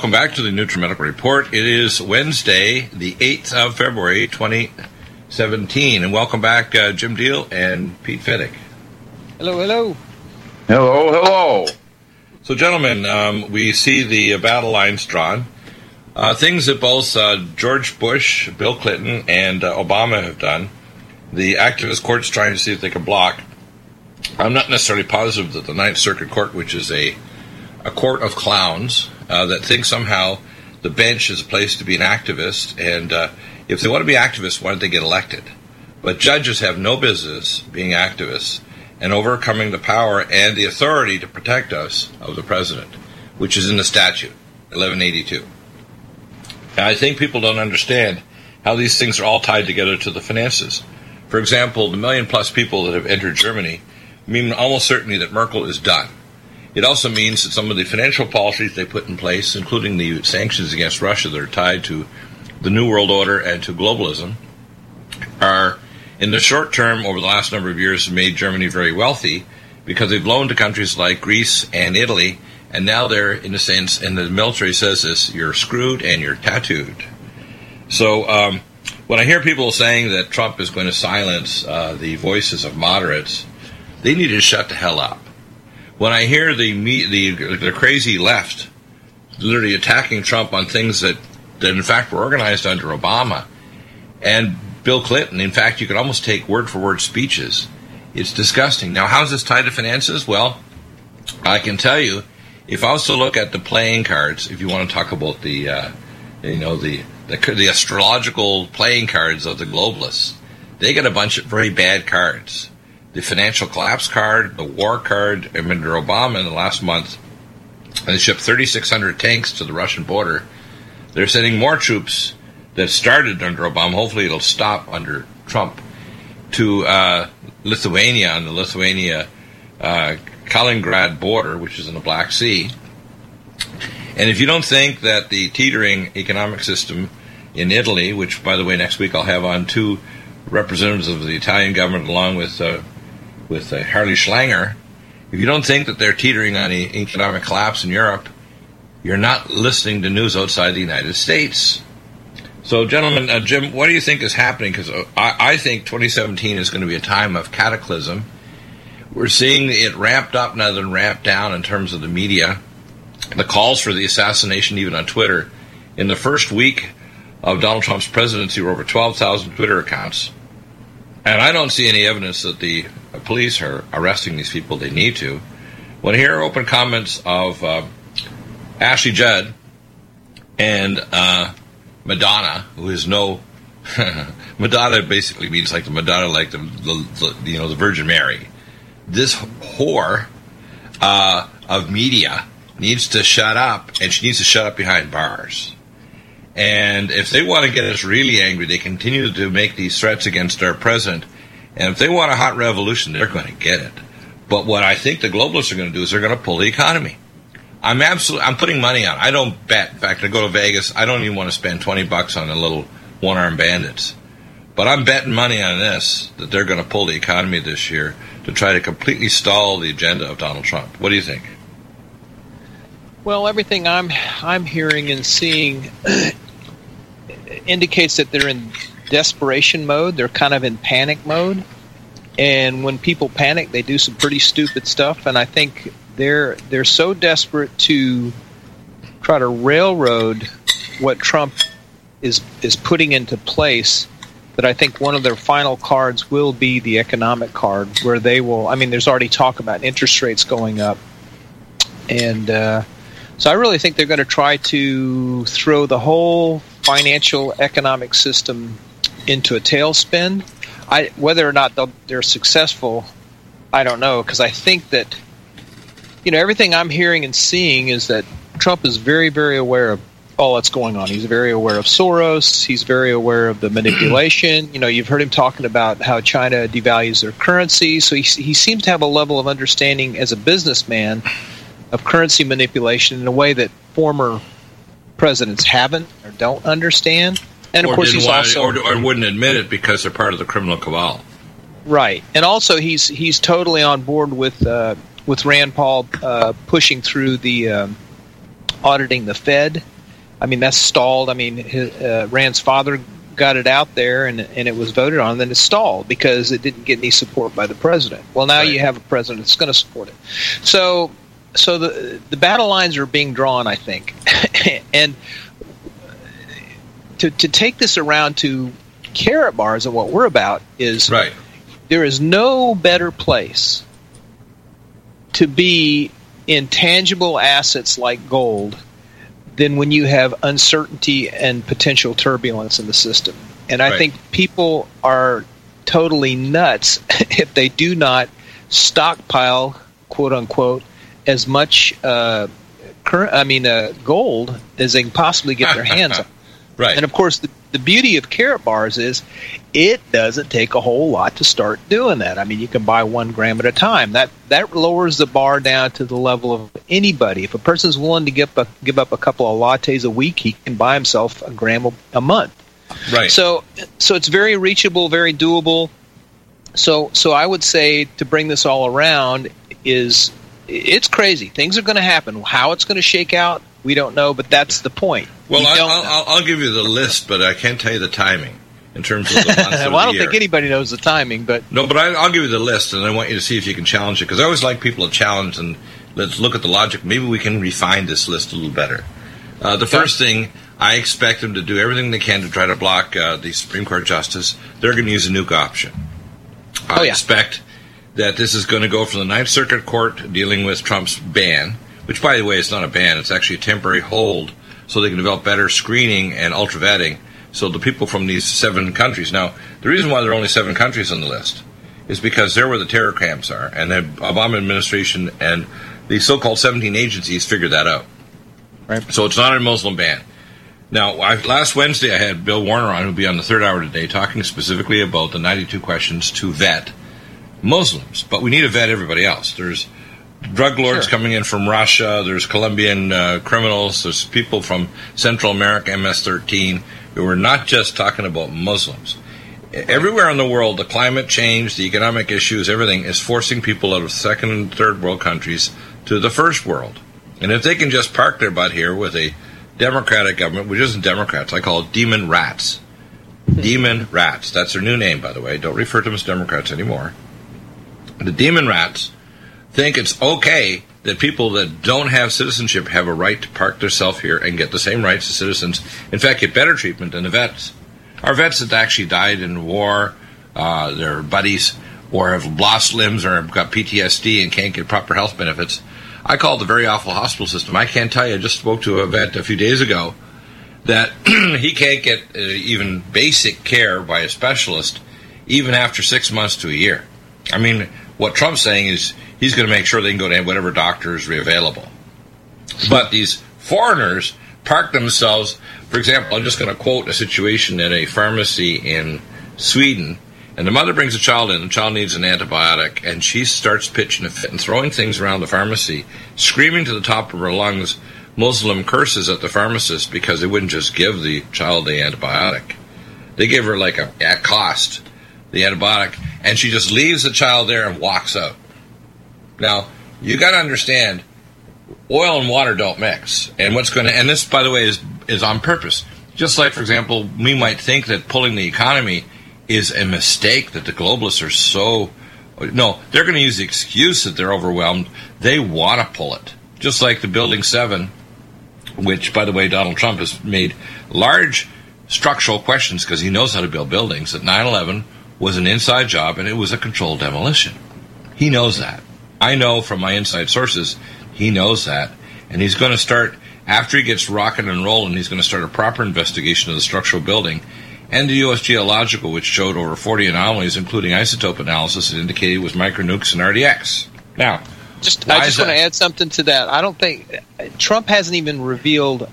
And welcome back to the NutriMedical Report. It is Wednesday, the 8th of February, 2017. And welcome back, uh, Jim Deal and Pete Fettig. Hello, hello. Hello, hello. So, gentlemen, um, we see the uh, battle lines drawn. Uh, things that both uh, George Bush, Bill Clinton, and uh, Obama have done. The activist court's trying to see if they can block. I'm not necessarily positive that the Ninth Circuit Court, which is a a court of clowns uh, that think somehow the bench is a place to be an activist, and uh, if they want to be activists, why don't they get elected? But judges have no business being activists and overcoming the power and the authority to protect us of the president, which is in the statute, 1182. And I think people don't understand how these things are all tied together to the finances. For example, the million plus people that have entered Germany mean almost certainly that Merkel is done. It also means that some of the financial policies they put in place, including the sanctions against Russia that are tied to the New World Order and to globalism, are in the short term over the last number of years made Germany very wealthy because they've loaned to countries like Greece and Italy, and now they're, in a sense, and the military says this, you're screwed and you're tattooed. So um, when I hear people saying that Trump is going to silence uh, the voices of moderates, they need to shut the hell up when I hear the the the crazy left literally attacking Trump on things that that in fact were organized under Obama and Bill Clinton, in fact, you could almost take word for word speeches. It's disgusting. Now, how's this tied to finances? Well, I can tell you, if I was to look at the playing cards, if you want to talk about the, uh, you know, the, the the astrological playing cards of the globalists, they get a bunch of very bad cards the financial collapse card, the war card. under Obama in the last month, they shipped 3,600 tanks to the Russian border. They're sending more troops that started under Obama. Hopefully, it'll stop under Trump to uh, Lithuania on the Lithuania uh, Kaliningrad border, which is in the Black Sea. And if you don't think that the teetering economic system in Italy, which, by the way, next week I'll have on two representatives of the Italian government along with uh, with uh, Harley Schlanger, if you don't think that they're teetering on an economic collapse in Europe, you're not listening to news outside the United States. So, gentlemen, uh, Jim, what do you think is happening? Because uh, I, I, think 2017 is going to be a time of cataclysm. We're seeing it ramped up now than ramped down in terms of the media. The calls for the assassination, even on Twitter, in the first week of Donald Trump's presidency, were over 12,000 Twitter accounts. And I don't see any evidence that the police are arresting these people. They need to. When I hear open comments of uh, Ashley Judd and uh, Madonna, who is no Madonna, basically means like the Madonna, like the, the, the you know the Virgin Mary. This whore uh, of media needs to shut up, and she needs to shut up behind bars. And if they want to get us really angry, they continue to make these threats against our president. And if they want a hot revolution, they're going to get it. But what I think the globalists are going to do is they're going to pull the economy. I'm absolutely I'm putting money on. I don't bet. In fact, I go to Vegas. I don't even want to spend twenty bucks on a little one armed bandits. But I'm betting money on this that they're going to pull the economy this year to try to completely stall the agenda of Donald Trump. What do you think? Well, everything I'm I'm hearing and seeing indicates that they're in desperation mode. They're kind of in panic mode, and when people panic, they do some pretty stupid stuff. And I think they're they're so desperate to try to railroad what Trump is is putting into place that I think one of their final cards will be the economic card, where they will. I mean, there's already talk about interest rates going up, and uh, so I really think they're going to try to throw the whole financial economic system into a tailspin. I, whether or not they're successful, I don't know because I think that you know everything I'm hearing and seeing is that Trump is very, very aware of all that's going on. He's very aware of Soros. He's very aware of the manipulation. You know, you've heard him talking about how China devalues their currency. So he, he seems to have a level of understanding as a businessman of currency manipulation in a way that former presidents haven't or don't understand. And of or course, he's want, also or, or wouldn't admit it because they're part of the criminal cabal. Right, and also he's he's totally on board with uh, with Rand Paul uh, pushing through the um, auditing the Fed. I mean, that's stalled. I mean, his, uh, Rand's father got it out there and, and it was voted on, and then it stalled because it didn't get any support by the president. Well, now right. you have a president that's going to support it. So, so the the battle lines are being drawn, I think, and to to take this around to Karatbars and what we're about is right. There is no better place to be in tangible assets like gold than when you have uncertainty and potential turbulence in the system. And I right. think people are totally nuts if they do not stockpile, quote unquote, as much uh, current, I mean, uh, gold as they can possibly get their hands on. Right. And of course, the, the beauty of Karatbars is it doesn't take a whole lot to start doing that. I mean, you can buy one gram at a time. That that lowers the bar down to the level of anybody. If a person's willing to give up, give up a couple of lattes a week, he can buy himself a gram a month. Right. So so it's very reachable, very doable. So so I would say to bring this all around is it's crazy. Things are going to happen. How it's going to shake out, we don't know, but that's the point. Well, I, will I'll give you the list, but I can't tell you the timing in terms of the months well, I don't think anybody knows the timing, but no, but I, will give you the list, and I want you to see if you can challenge it because I always like people to challenge and let's look at the logic. Maybe we can refine this list a little better. Uh, the first thing I expect them to do everything they can to try to block uh, the Supreme Court justice. They're going to use a nuke option. I oh, yeah. expect that this is going to go from the Ninth Circuit Court dealing with Trump's ban, which, by the way, is not a ban; it's actually a temporary hold so they can develop better screening and ultra vetting. So the people from these seven countries. Now, the reason why there are only seven countries on the list is because they're where the terror camps are, and the Obama administration and the so-called 17 agencies figured that out. Right. So it's not a Muslim ban. Now, I, last Wednesday I had Bill Warner on, who'll be on the third hour today, talking specifically about the 92 questions to vet Muslims. But we need to vet everybody else. There's drug lords sure. coming in from Russia. There's Colombian uh, criminals. There's people from Central America, MS-13. We're not just talking about Muslims. Everywhere in the world, the climate change, the economic issues, everything is forcing people out of second and third world countries to the first world. And if they can just park their butt here with a democratic government, which isn't Democrats, I call it demon rats. demon rats. That's their new name, by the way. Don't refer to them as Democrats anymore. The demon rats think it's okay that people that don't have citizenship have a right to park themselves here and get the same rights as citizens. In fact, get better treatment than the vets. Our vets that actually died in war, uh, their buddies, or have lost limbs or have got PTSD and can't get proper health benefits. I call it the very awful hospital system. I can't tell you. I just spoke to a vet a few days ago that he can't get uh, even basic care by a specialist even after six months to a year. I mean, what Trump's saying is he's going to make sure they can go to whatever doctor is available. But these foreigners park themselves. For example, I'm just going to quote a situation at a pharmacy in Sweden. And the mother brings a child in, the child needs an antibiotic, and she starts pitching a fit and throwing things around the pharmacy, screaming to the top of her lungs Muslim curses at the pharmacist because they wouldn't just give the child the antibiotic. They give her like a at cost the antibiotic, and she just leaves the child there and walks out. Now, you got to understand, oil and water don't mix. And what's going to, and this, by the way, is, is on purpose. Just like, for example, we might think that pulling the economy is a mistake, that the globalists are so. No, they're going to use the excuse that they're overwhelmed. They want to pull it. Just like the Building 7, which, by the way, Donald Trump has made large structural questions because he knows how to build buildings, that 9 11 was an inside job and it was a controlled demolition. He knows that. I know from my inside sources, he knows that. And he's going to start, after he gets rocking and rolling, he's going to start a proper investigation of the structural building and the U.S. Geological, which showed over 40 anomalies, including isotope analysis that indicated it was micronukes and RDX. Now, just I just want to add something to that. I don't think Trump hasn't even revealed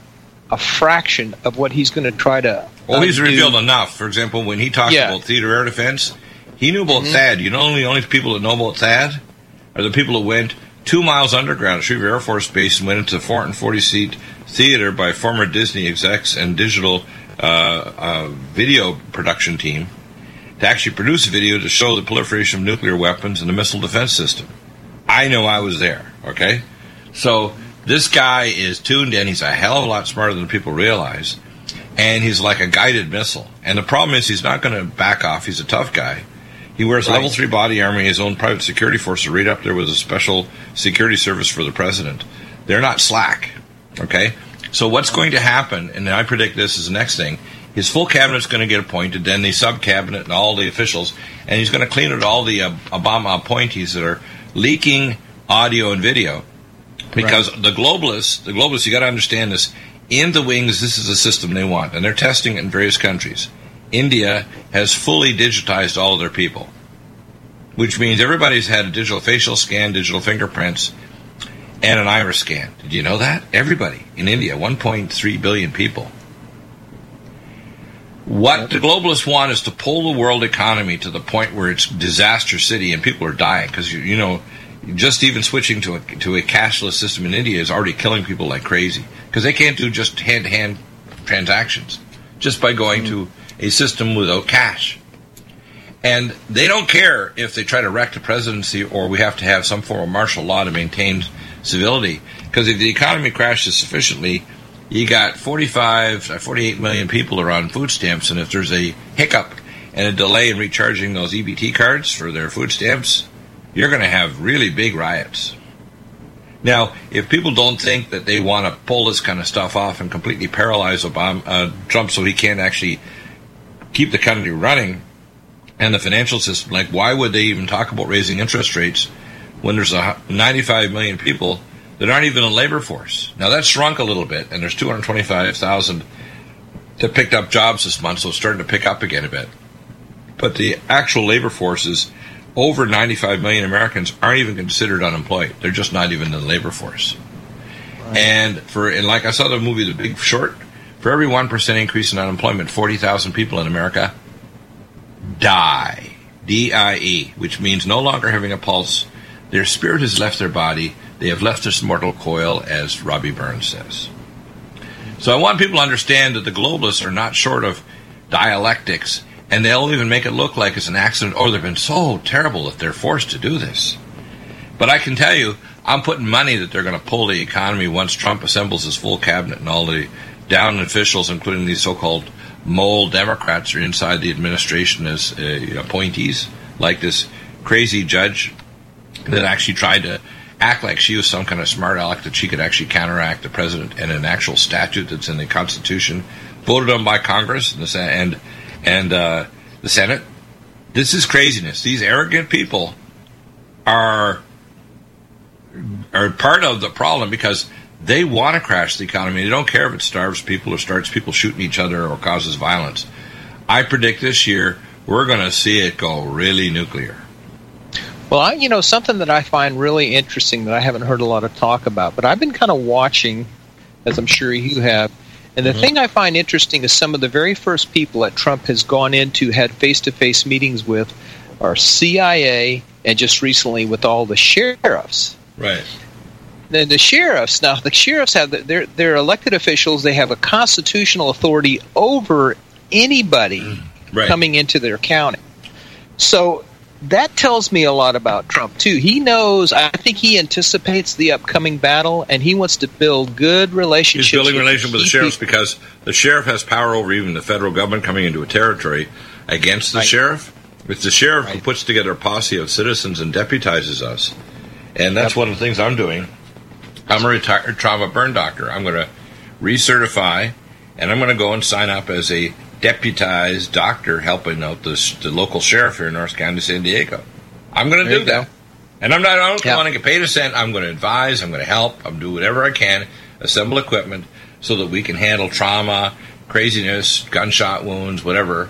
a fraction of what he's going to try to. Well, he's revealed enough. For example, when he talked yeah. about theater air defense, he knew about mm-hmm. THAAD. You know, the only people that know about THAAD are the people who went two miles underground at Schriever Air Force Base and went into the 440 seat theater by former Disney execs and digital uh, uh, video production team to actually produce a video to show the proliferation of nuclear weapons and the missile defense system. I know I was there, okay? So This guy is tuned in. He's a hell of a lot smarter than people realize. And he's like a guided missile. And the problem is he's not going to back off. He's a tough guy. He wears Right. level three body armor, his own private security force are right up there with a special security service for the president. They're not slack. Okay? So what's going to happen, and I predict this is the next thing, his full cabinet's going to get appointed, then the sub cabinet and all the officials, and he's going to clean out all the uh, Obama appointees that are leaking audio and video. Because the globalists, the globalists, you got to understand this. In the wings, this is a system they want, and they're testing it in various countries. India has fully digitized all of their people, which means everybody's had a digital facial scan, digital fingerprints, and an iris scan. Did you know that? Everybody in India, 1.3 billion people. What the globalists want is to pull the world economy to the point where it's disaster city and people are dying because you, you know just even switching to a to a cashless system in India is already killing people like crazy because they can't do just hand to hand transactions just by going to a system without cash. And they don't care if they try to wreck the presidency or we have to have some form of martial law to maintain civility. Because if the economy crashes sufficiently, you got 45, uh, 48 million people are on food stamps, and if there's a hiccup and a delay in recharging those EBT cards for their food stamps, you're going to have really big riots. Now, if people don't think that they want to pull this kind of stuff off and completely paralyze Obama, uh, Trump so he can't actually keep the country running and the financial system, like why would they even talk about raising interest rates when there's a 95 million people that aren't even the labor force? Now that's shrunk a little bit, and there's 225,000 that picked up jobs this month, so it's starting to pick up again a bit. But the actual labor force is over 95 million Americans aren't even considered unemployed. They're just not even in the labor force. And for and like I saw the movie The Big Short, for every one percent increase in unemployment, 40,000 people in America die. D I E, which means no longer having a pulse. Their spirit has left their body. They have left this mortal coil, as Robbie Burns says. So I want people to understand that the globalists are not short of dialectics, and they'll even make it look like it's an accident or they've been so terrible that they're forced to do this. But I can tell you, I'm putting money that they're going to pull the economy once Trump assembles his full cabinet and all the down officials, including these so-called mole Democrats, are inside the administration as uh, appointees, like this crazy judge that actually tried to act like she was some kind of smart aleck that she could actually counteract the president and an actual statute that's in the Constitution, voted on by Congress and and uh, the Senate. This is craziness. These arrogant people are are part of the problem because they want to crash the economy. They don't care if it starves people or starts people shooting each other or causes violence. I predict this year we're going to see it go really nuclear. Well, I, you know, something that I find really interesting that I haven't heard a lot of talk about, but I've been kind of watching, as I'm sure you have. And the mm-hmm. thing I find interesting is some of the very first people that Trump has gone into, had face to face meetings with, are CIA and just recently with all the sheriffs. Right. Then the sheriffs, now the sheriffs have, the, they're, they're elected officials, they have a constitutional authority over anybody mm, Right. coming into their county. So that tells me a lot about Trump too. He knows. I think he anticipates the upcoming battle, and he wants to build good relationships. He's building relationship with the sheriffs because the sheriff has power over even the federal government coming into a territory against the Right. sheriff. It's the sheriff who puts together a posse of citizens and deputizes us. And that's one of the things I'm doing. I'm a retired trauma burn doctor. I'm going to recertify, and I'm going to go and sign up as a deputized doctor helping out the, the local sheriff here in North County, San Diego. I'm going to do you go. that. And I'm not, I don't Yeah. want to get paid a cent. I'm going to advise, I'm going to help, I'm do whatever I can, assemble equipment so that we can handle trauma, craziness, gunshot wounds, whatever,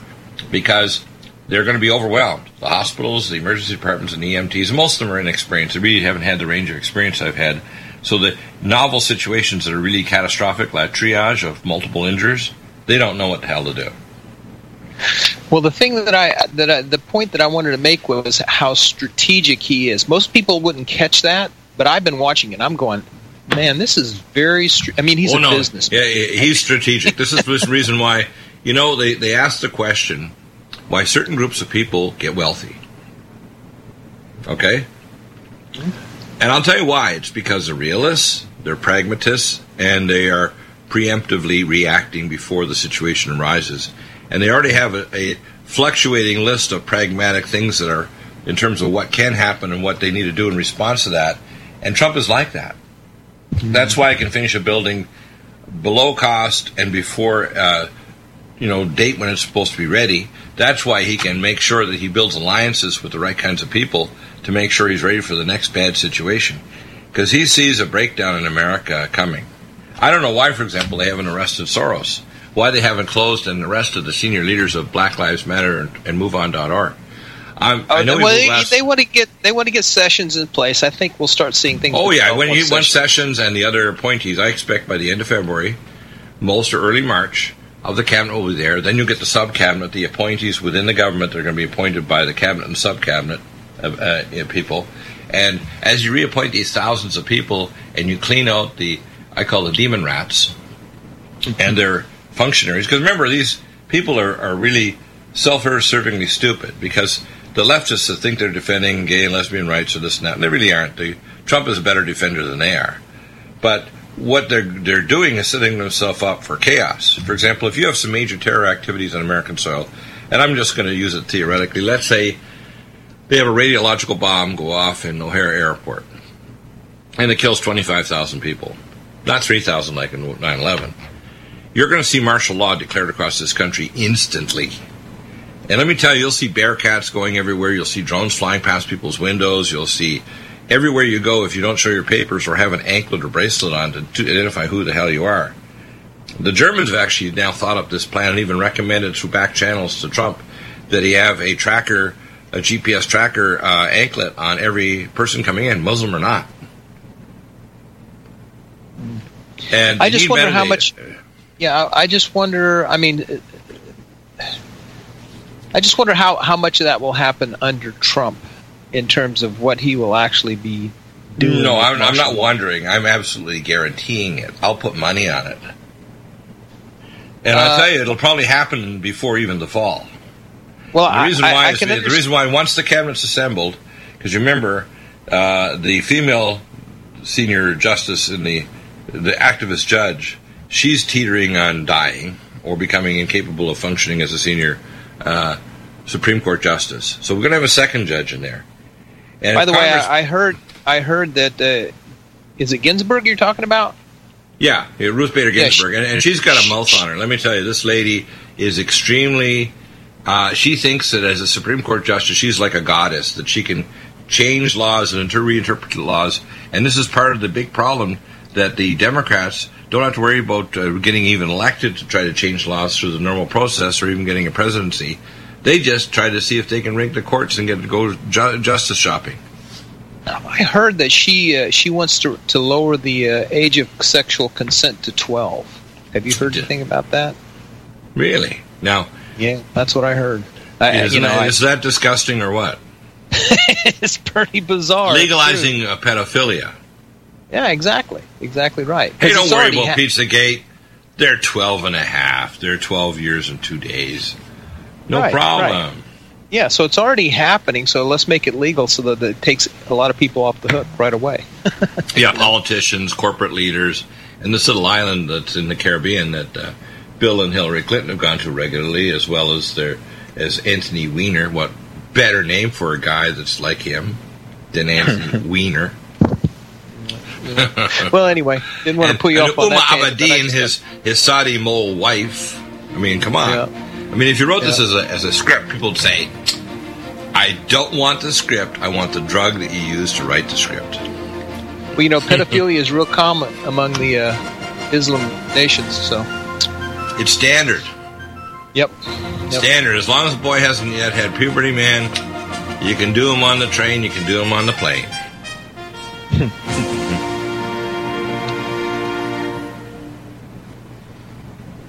because they're going to be overwhelmed. The hospitals, the emergency departments, and the EMTs, most of them are inexperienced. They really haven't had the range of experience I've had. So the novel situations that are really catastrophic, like triage of multiple injuries, they don't know what the hell to do. Well, the thing that I that I, the point that I wanted to make was how strategic he is. Most people wouldn't catch that, but I've been watching it. I'm going, man, this is very. Str- I mean, he's oh, a no. businessman. Yeah, he's strategic. this is the reason why, you know, they, they asked the question why certain groups of people get wealthy. Okay? Mm-hmm. And I'll tell you why. It's because they're realists, they're pragmatists, and they are preemptively reacting before the situation arises. And they already have a, a fluctuating list of pragmatic things that are in terms of what can happen and what they need to do in response to that. And Trump is like that. Mm-hmm. That's why I can finish a building below cost and before uh, you know date when it's supposed to be ready. That's why he can make sure that he builds alliances with the right kinds of people to make sure he's ready for the next bad situation. Because he sees a breakdown in America coming. I don't know why, for example, they haven't arrested Soros. Why they haven't closed and arrested the senior leaders of Black Lives Matter and, and MoveOn.org. I know well, they, last... they, want to get they want to get Sessions in place. I think we'll start seeing things. Oh yeah, when he Sessions. Sessions and the other appointees, I expect by the end of February, most or early March, of the cabinet will be there. Then you get the sub cabinet, the appointees within the government. that are going to be appointed by the cabinet and sub cabinet of uh, people. And as you reappoint these thousands of people, and you clean out the I call the demon rats and their functionaries, because remember these people are, are really self-servingly stupid because the leftists that think they're defending gay and lesbian rights or this and that, and they really aren't. They, Trump is a better defender than they are. But what they're they're doing is setting themselves up for chaos. For example, if you have some major terror activities on American soil, and I'm just going to use it theoretically, let's say they have a radiological bomb go off in O'Hare Airport, and it kills 25,000 people, not 3,000 like in 9/11. You're going to see martial law declared across this country instantly and let me tell you, you'll see Bearcats going everywhere. You'll see drones flying past people's windows. You'll see everywhere you go if you don't show your papers or have an anklet or bracelet on to, to identify who the hell you are. The Germans have actually now thought up this plan and even recommended through back channels to Trump that he have a tracker, a GPS tracker uh, anklet on every person coming in, Muslim or not. And I just wonder how much. Yeah, I just wonder. I mean, I just wonder how, how much of that will happen under Trump in terms of what he will actually be doing. No, I'm, I'm not wondering. I'm absolutely guaranteeing it. I'll put money on it. And uh, I'll tell you, it'll probably happen before even the fall. Well, the reason I, why I, is, the reason why once the cabinet's assembled, because remember, uh, the female senior justice in the the activist judge, she's teetering on dying or becoming incapable of functioning as a senior uh, Supreme Court justice. So we're going to have a second judge in there. And By the Congress- way, I, I, heard I heard that uh, is it Ginsburg you're talking about? Yeah, yeah Ruth Bader Ginsburg, yeah, she, and, and, she's got a mouth on her. Let me tell you, this lady is extremely. Uh, she thinks that as a Supreme Court justice, she's like a goddess that she can change laws and inter- reinterpret laws. And this is part of the big problem that the Democrats don't have to worry about uh, getting even elected to try to change laws through the normal process or even getting a presidency. They just try to see if they can rig the courts and get to go ju- justice shopping. I heard that she uh, she wants to to lower the uh, age of sexual consent to twelve. Have you heard anything about that? Really? Now, yeah, that's what I heard. I, is, you know, is that disgusting or what? it's pretty bizarre. Legalizing pedophilia. Yeah, exactly. Exactly right. Hey, don't worry about ha- Pizzagate. They're 12 and a half. They're 12 years and two days. No right, problem. Right. Yeah, so it's already happening, so let's make it legal so that it takes a lot of people off the hook right away. yeah, politicians, corporate leaders, and this little island that's in the Caribbean that uh, Bill and Hillary Clinton have gone to regularly, as well as their as Anthony Weiner. What better name for a guy that's like him than Anthony Weiner? well, anyway, didn't want to put you off on Huma Abedin, his his Saudi mole wife. I mean, come on. Yeah. I mean, if you wrote yeah. this as a as a script, people would say, "I don't want the script. I want the drug that you use to write the script." Well, you know, pedophilia is real common among the uh, Islam nations, so it's standard. Yep. yep. Standard. As long as the boy hasn't yet had puberty, man, you can do him on the train. You can do him on the plane.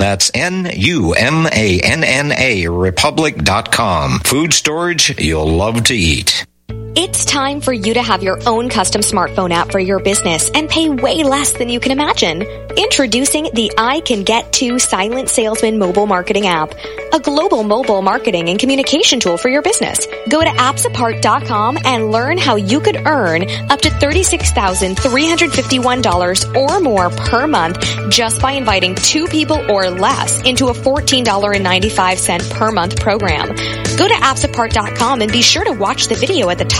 That's N-U-M-A NNA Republic.com. Food storage you'll love to eat. It's time for you to have your own custom smartphone app for your business and pay way less than you can imagine. Introducing the I Can Get To Silent Salesman mobile marketing app, a global mobile marketing and communication tool for your business. Go to appsapart.com and learn how you could earn up to $36,351 or more per month just by inviting two people or less into a $14.95 per month program. Go to appsapart.com and be sure to watch the video at the top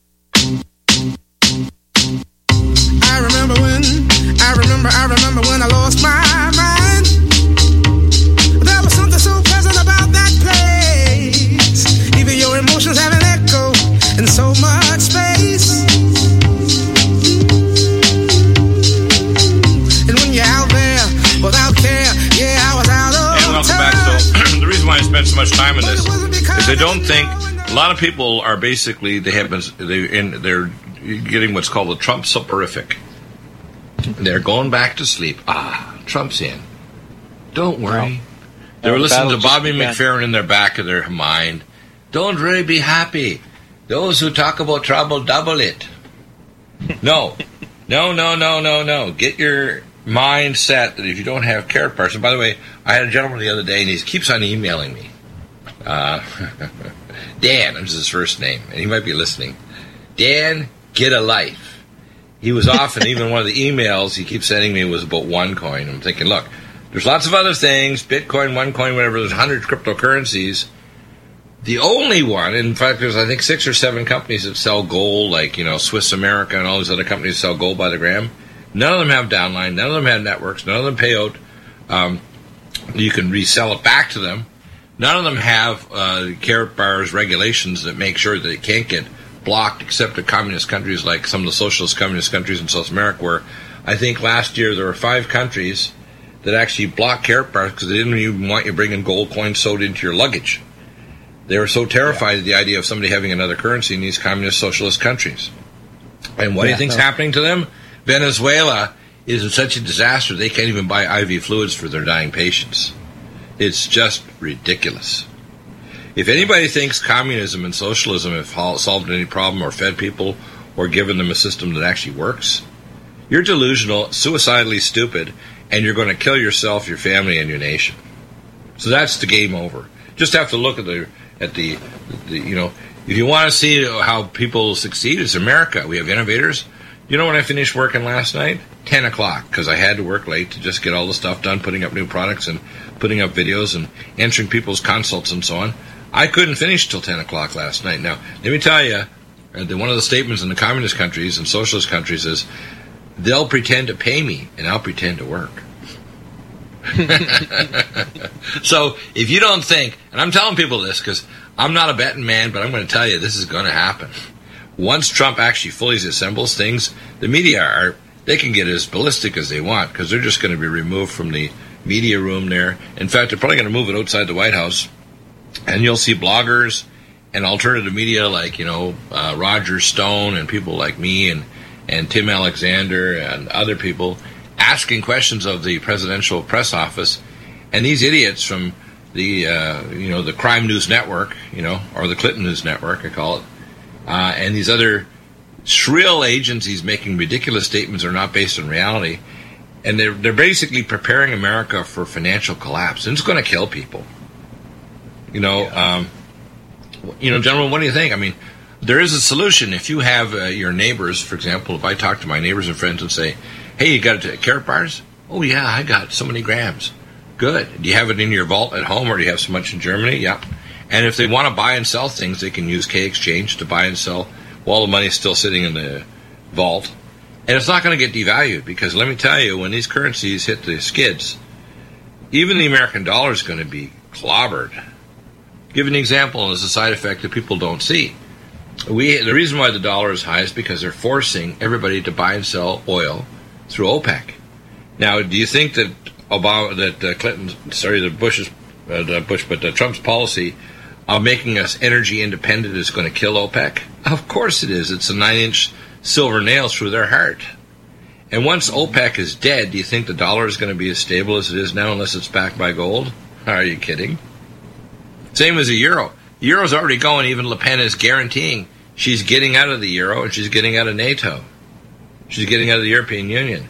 I remember, when I lost my mind. There was something so pleasant about that place. Even your emotions have an echo in so much space. And when you're out there without care, yeah, I was out of And welcome back. So the reason why I spent so much time in this is I don't think a lot of people are basically they have been they in they're getting what's called a Trump soporific. They're going back to sleep. Ah, Trump's in. Don't worry. They were listening to Bobby. McFerrin in their back of their mind. Don't really be happy. Those who talk about trouble double it. No, no, no, no, no, no. Get your mind set that if you don't have carrot person. By the way, I had a gentleman the other day, and he keeps on emailing me. Uh, Dan, this is his first name, and he might be listening. Dan, get a life. He was off, and even one of the emails he keeps sending me was about OneCoin. I'm thinking, look, there's lots of other things, Bitcoin, OneCoin, whatever. There's hundred cryptocurrencies. The only one, in fact, there's I think six or seven companies that sell gold, like you know Swiss America and all these other companies sell gold by the gram. None of them have downline. None of them have networks. None of them pay out. Um, you can resell it back to them. None of them have uh, Karatbars regulations that make sure that it can't get blocked, except in communist countries like some of the socialist communist countries in South America, where I think last year there were five countries that actually blocked Karatbars because they didn't even want you bringing gold coins sewed into your luggage. They were so terrified at the idea of somebody having another currency in these communist socialist countries. And what do you Yeah, think's no. happening to them? Venezuela is in such a disaster they can't even buy IV fluids for their dying patients. It's just ridiculous. If anybody thinks communism and socialism have solved any problem or fed people or given them a system that actually works, you're delusional, suicidally stupid, and you're going to kill yourself, your family, and your nation. So that's the game over. Just have to look at the at the, the you know if you want to see how people succeed, it's America. We have innovators. You know when I finished working last night? 10 o'clock, because I had to work late to just get all the stuff done, putting up new products and putting up videos and answering people's consults and so on. I couldn't finish till 10 o'clock last night. Now, let me tell you, uh, one of the statements in the communist countries and socialist countries is they'll pretend to pay me and I'll pretend to work. so if you don't think, and I'm telling people this because I'm not a betting man, but I'm going to tell you this is going to happen. Once Trump actually fully assembles things, the media are they can get as ballistic as they want because they're just going to be removed from the media room there. In fact, they're probably going to move it outside the White House, and you'll see bloggers and alternative media like you know uh, Roger Stone and people like me and and Tim Alexander and other people asking questions of the presidential press office, and these idiots from the uh, you know the Crime News Network, you know, or the Clinton News Network, I call it, uh, and these other shrill agencies making ridiculous statements are not based on reality, and they're they're basically preparing America for financial collapse, and it's going to kill people. You know, um, you know, gentlemen, what do you think? I mean, there is a solution. If you have uh, your neighbors, for example, if I talk to my neighbors and friends and say, "Hey, you got a Karatbars?" Oh yeah, I got so many grams. Good. Do you have it in your vault at home, or do you have so much in Germany? Yeah. And if they want to buy and sell things, they can use K Exchange to buy and sell while the money's still sitting in the vault. And it's not going to get devalued because let me tell you, when these currencies hit the skids, even the American dollar is going to be clobbered. Give an example as a side effect that people don't see. We the reason why the dollar is high is because they're forcing everybody to buy and sell oil through OPEC. Now, do you think that Obama, that uh, Clinton, sorry, the Bush's, uh, Bush, but uh, Trump's policy of making us energy independent is going to kill OPEC? Of course it is. It's a nine-inch silver nail through their heart. And once OPEC is dead, do you think the dollar is going to be as stable as it is now, unless it's backed by gold? Are you kidding? Same as the euro. The euro's already going. Even Le Pen is guaranteeing she's getting out of the euro and she's getting out of NATO. She's getting out of the European Union,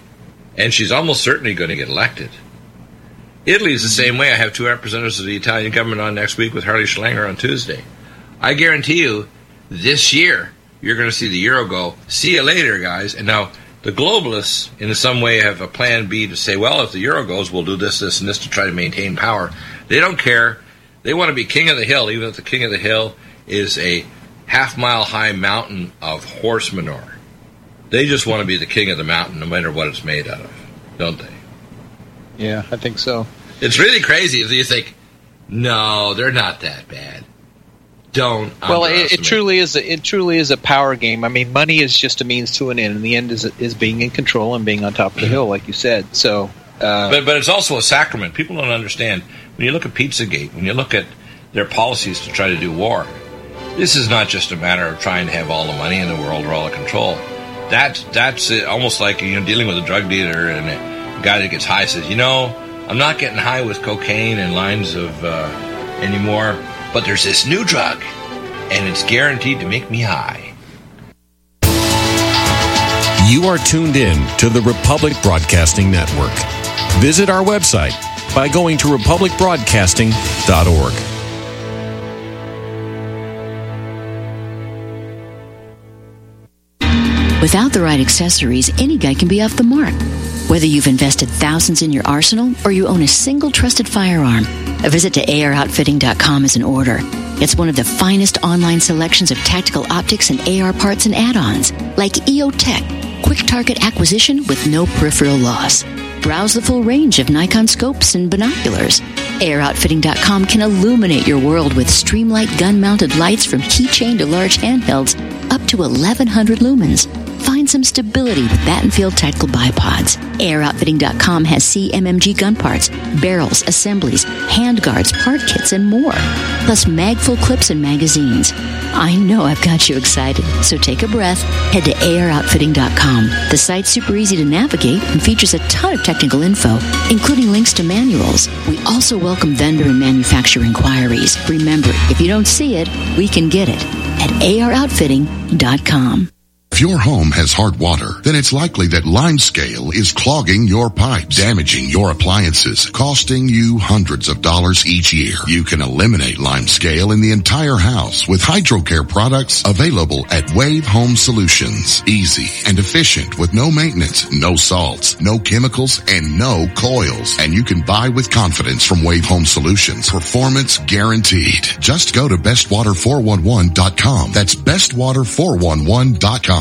and she's almost certainly going to get elected. Italy is the same way. I have two representatives of the Italian government on next week with Harley Schlanger on Tuesday. I guarantee you, this year, you're going to see the euro go, see you later, guys. And now, the globalists, in some way, have a plan B to say, well, if the euro goes, we'll do this, this, and this to try to maintain power. They don't care. They want to be king of the hill, even if the king of the hill is a half mile high mountain of horse manure. They just want to be the king of the mountain, no matter what it's made out of, don't they? Yeah, I think so. It's really crazy if you think, no, they're not that bad. Don't. Well, it, it, truly is. A, it truly is a power game. I mean, money is just a means to an end, and the end is is being in control and being on top of the hill, like you said. So, uh, but but it's also a sacrament. People don't understand when you look at PizzaGate, when you look at their policies to try to do war. This is not just a matter of trying to have all the money in the world or all the control. That's that's almost like you know dealing with a drug dealer and a guy that gets high says, you know, I'm not getting high with cocaine and lines of uh, anymore, but there's this new drug, and it's guaranteed to make me high. You are tuned in to the Republic Broadcasting Network. Visit our website by going to republicbroadcasting.org. Without the right accessories, any guy can be off the mark. Whether you've invested thousands in your arsenal or you own a single trusted firearm, a visit to AROutfitting.com is an order. It's one of the finest online selections of tactical optics and AR parts and add-ons, like EOTech, quick target acquisition with no peripheral loss. Browse the full range of Nikon scopes and binoculars. AROutfitting.com can illuminate your world with Streamlight gun-mounted lights from keychain to large handhelds, up to 1100 lumens. Find some stability with Battenfeld Tactical Bipods. AROutfitting.com has CMMG gun parts, barrels, assemblies, handguards, part kits, and more. Plus Magpul clips and magazines. I know I've got you excited, so take a breath. Head to AROutfitting.com. The site's super easy to navigate and features a ton of technical info, including links to manuals. We also welcome vendor and manufacturer inquiries. Remember, if you don't see it, we can get it at AROutfitting.com. If your home has hard water, then it's likely that Limescale is clogging your pipes, damaging your appliances, costing you hundreds of dollars each year. You can eliminate Limescale in the entire house with HydroCare products available at Wave Home Solutions. Easy and efficient with no maintenance, no salts, no chemicals, and no coils. And you can buy with confidence from Wave Home Solutions. Performance guaranteed. Just go to bestwater411.com. That's bestwater411.com.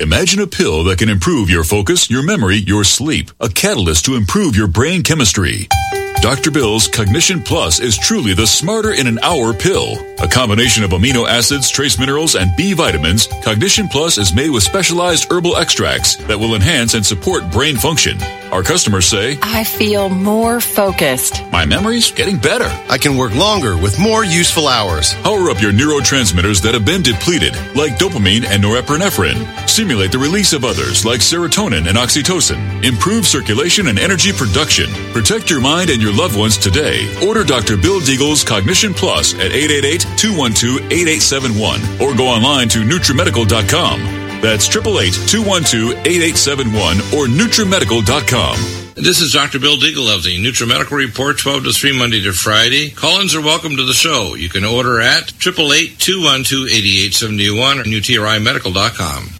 Imagine a pill that can improve your focus, your memory, your sleep. A catalyst to improve your brain chemistry. Dr. Bill's Cognition Plus is truly the smarter in an hour pill. A combination of amino acids, trace minerals, and B vitamins, Cognition Plus is made with specialized herbal extracts that will enhance and support brain function. Our customers say, I feel more focused. My memory's getting better. I can work longer with more useful hours. Power up your neurotransmitters that have been depleted, like dopamine and norepinephrine. Stimulate the release of others, like serotonin and oxytocin. Improve circulation and energy production. Protect your mind and your loved ones today. Order Dr. Bill Deagle's Cognition Plus at 888-212-8871 or go online to NutriMedical.com. That's 888-212-8871 or NutriMedical.com. This is Dr. Bill Deagle of the NutriMedical Report, 12 to 3, Monday to Friday. Call-ins are welcome to the show. You can order at 888-212-8871 or NutriMedical.com.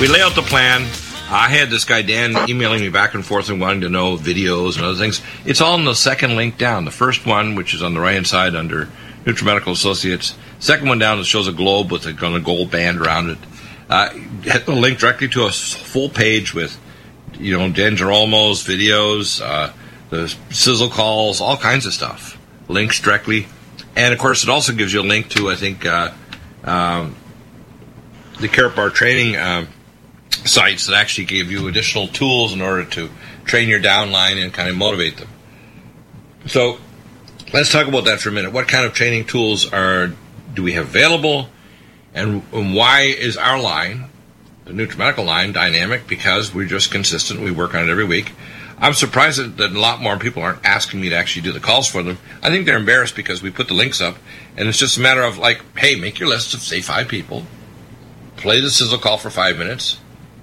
We lay out the plan. I had this guy Dan emailing me back and forth and wanting to know videos and other things. It's all in the second link down. The first one, which is on the right hand side under NutriMedical Associates. Second one down that shows a globe with a, gold band around it. Uh, had the link directly to a full page with, you know, Dan Girolamo's videos, uh, the sizzle calls, all kinds of stuff. Links directly, and of course, it also gives you a link to I think uh, um, the Karatbar training um, sites that actually give you additional tools in order to train your downline and kind of motivate them. So let's talk about that for a minute. What kind of training tools are do we have available, and, and why is our line, the NutriMedical line, dynamic? Because we're just consistent. We work on it every week. I'm surprised that, that a lot more people aren't asking me to actually do the calls for them. I think they're embarrassed because we put the links up, and it's just a matter of like, hey, make your list of say five people, play the sizzle call for five minutes.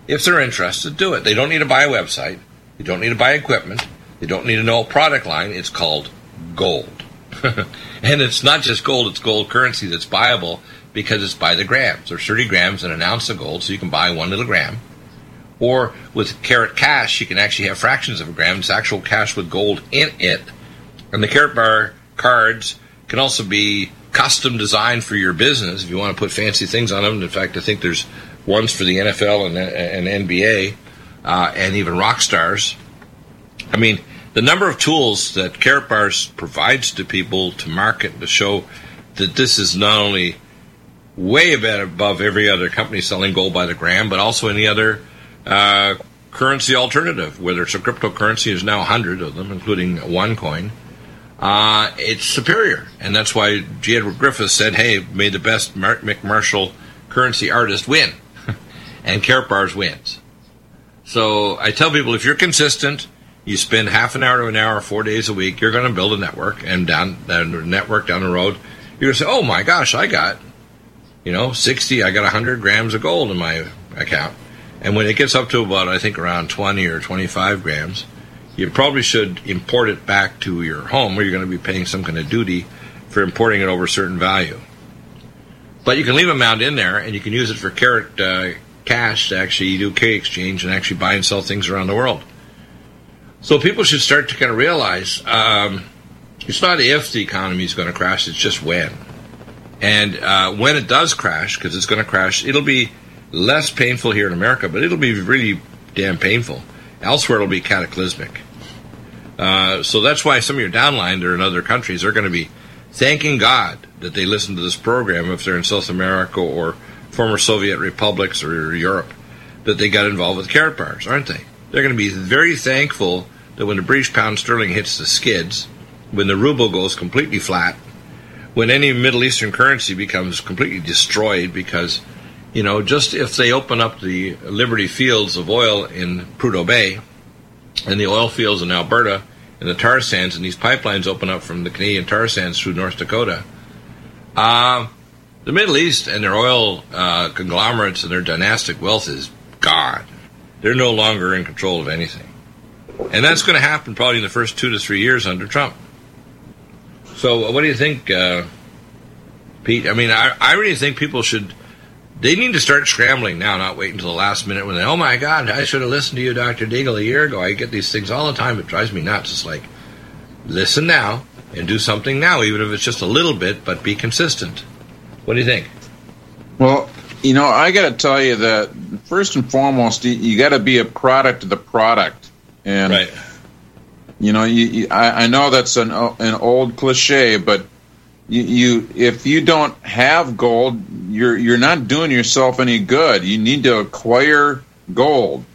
If they're interested, do it. They don't need to buy a website. They don't need to buy equipment. They don't need to know a product line. It's called gold. and it's not just gold, it's gold currency that's buyable because it's by the grams. There's 30 grams in an ounce of gold, so you can buy one little gram Or with carat Cash, you can actually have fractions of a gram. It's actual cash with gold in it. And the Karatbar cards can also be custom designed for your business if you want to put fancy things on them. In fact, I think there's ones for the NFL and, and NBA uh, and even rock stars. I mean, the number of tools that Karatbars provides to people to market to show that this is not only way above every other company selling gold by the gram, but also any other uh, currency alternative, whether it's a cryptocurrency, there's now 100 of them, including OneCoin. Uh, it's superior. And that's why G. Edward Griffin said, hey, may the best Mar- McMarshall currency artist win. And Karatbars wins. So I tell people if you're consistent, you spend half an hour to an hour, four days a week, you're going to build a network, and down the network down the road, you're going to say, "Oh my gosh, I got, you know, sixty, I got hundred grams of gold in my account." And when it gets up to about, I think, around twenty or twenty-five grams, you probably should import it back to your home, where you're going to be paying some kind of duty for importing it over a certain value. But you can leave a amount in there, and you can use it for carrot uh, cash to actually do K exchange and actually buy and sell things around the world. So people should start to kind of realize um, it's not if the economy is going to crash; it's just when. And uh, when it does crash, because it's going to crash, it'll be less painful here in America, but it'll be really damn painful. Elsewhere, it'll be cataclysmic. Uh, so that's why some of your downline that are in other countries are going to be thanking God that they listen to this program if they're in South America or former Soviet republics or Europe, that they got involved with Karatbars, aren't they? They're going to be very thankful that when the British pound sterling hits the skids, when the ruble goes completely flat, when any Middle Eastern currency becomes completely destroyed because, you know, just if they open up the Liberty fields of oil in Prudhoe Bay and the oil fields in Alberta and the tar sands and these pipelines open up from the Canadian tar sands through North Dakota, uh, the Middle East and their oil uh, conglomerates and their dynastic wealth is gone. They're no longer in control of anything. And that's going to happen probably in the first two to three years under Trump. So, what do you think, uh, Pete? I mean, I, I really think people should. They need to start scrambling now, not wait until the last minute when they, oh my God, I should have listened to you, Dr. Deagle, a year ago. I get these things all the time. It drives me nuts. It's like, listen now and do something now, even if it's just a little bit, but be consistent. What do you think? Well, you know, I got to tell you that first and foremost, you, you got to be a product of the product. And right. you know, you, you, I, I know that's an an old cliche, but you, you if you don't have gold, you're you're not doing yourself any good. You need to acquire gold.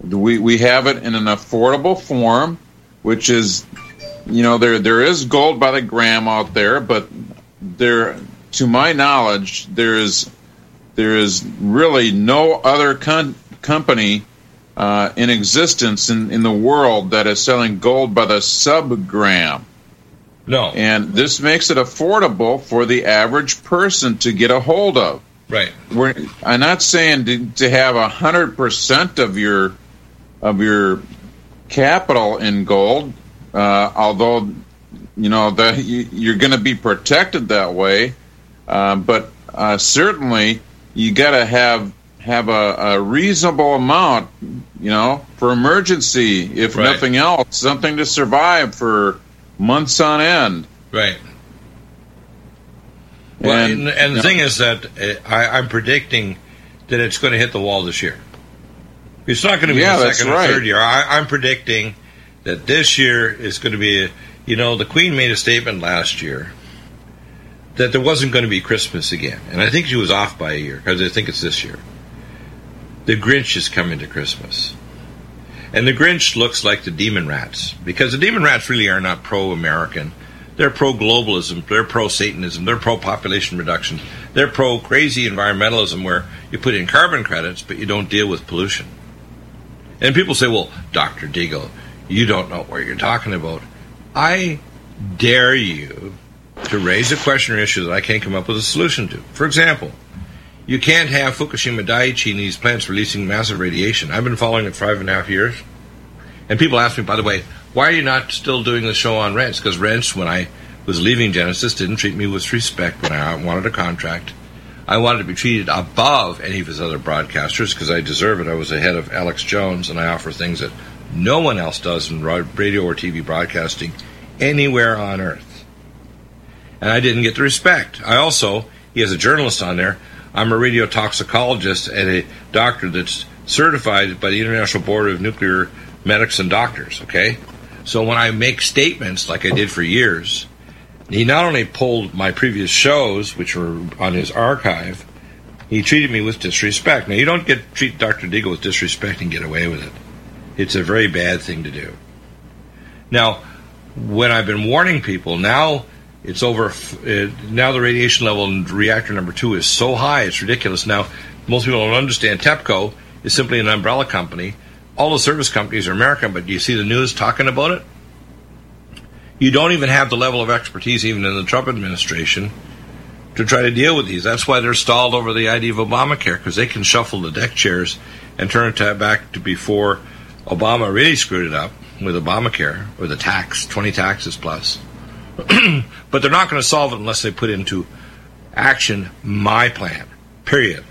We we have it in an affordable form, which is, you know, there there is gold by the gram out there, but there, to my knowledge, there is there is really no other con- company uh, in existence in, in the world that is selling gold by the subgram. No. And this makes it affordable for the average person to get a hold of. Right. We're, I'm not saying to, to have a hundred percent of your of your capital in gold, uh, although you know that you, are going to be protected that way. Uh, but uh, certainly, you got to have have a, a, reasonable amount, you know, for emergency, if right. nothing else, something to survive for months on end. Right. Well, and, and the know, thing is that uh, I, am predicting that it's going to hit the wall this year. It's not going to be yeah, the second right. or third year. I, am predicting that this year is going to be, a, you know, the Queen made a statement last year that there wasn't going to be Christmas again. And I think she was off by a year because I think it's this year the Grinch is coming to Christmas. And the Grinch looks like the demon rats because the demon rats really are not pro American. They're pro globalism, they're pro Satanism, they're pro population reduction, they're pro crazy environmentalism where you put in carbon credits but you don't deal with pollution. And people say, well, Dr. Deagle, you don't know what you're talking about. I dare you to raise a question or issue that I can't come up with a solution to. For example, you can't have Fukushima Daiichi and these plants releasing massive radiation. I've been following it five and a half years. And people ask me, by the way, why are you not still doing the show on Rense? Because Rense, when I was leaving Genesis, didn't treat me with respect when I wanted a contract. I wanted to be treated above any of his other broadcasters because I deserve it. I was ahead of Alex Jones, and I offer things that no one else does in radio or TV broadcasting anywhere on earth. And I didn't get the respect. I also, he has a journalist on there. I'm a radio toxicologist and a doctor that's certified by the International Board of Nuclear Medics and Doctors, okay? So when I make statements like I did for years, he not only pulled my previous shows, which were on his archive, he treated me with disrespect. Now, you don't get treat Dr. Deagle with disrespect and get away with it. It's a very bad thing to do. Now, when I've been warning people, now it's over. Uh, now the radiation level in reactor number two is so high, it's ridiculous. Now, most people don't understand. TEPCO is simply an umbrella company. All the service companies are American, but do you see the news talking about it? You don't even have the level of expertise, even in the Trump administration, to try to deal with these. That's why they're stalled over the idea of Obamacare, because they can shuffle the deck chairs and turn it back to before Obama really screwed it up with Obamacare, with a tax, 20 taxes plus. but they're not going to solve it unless they put into action my plan, period.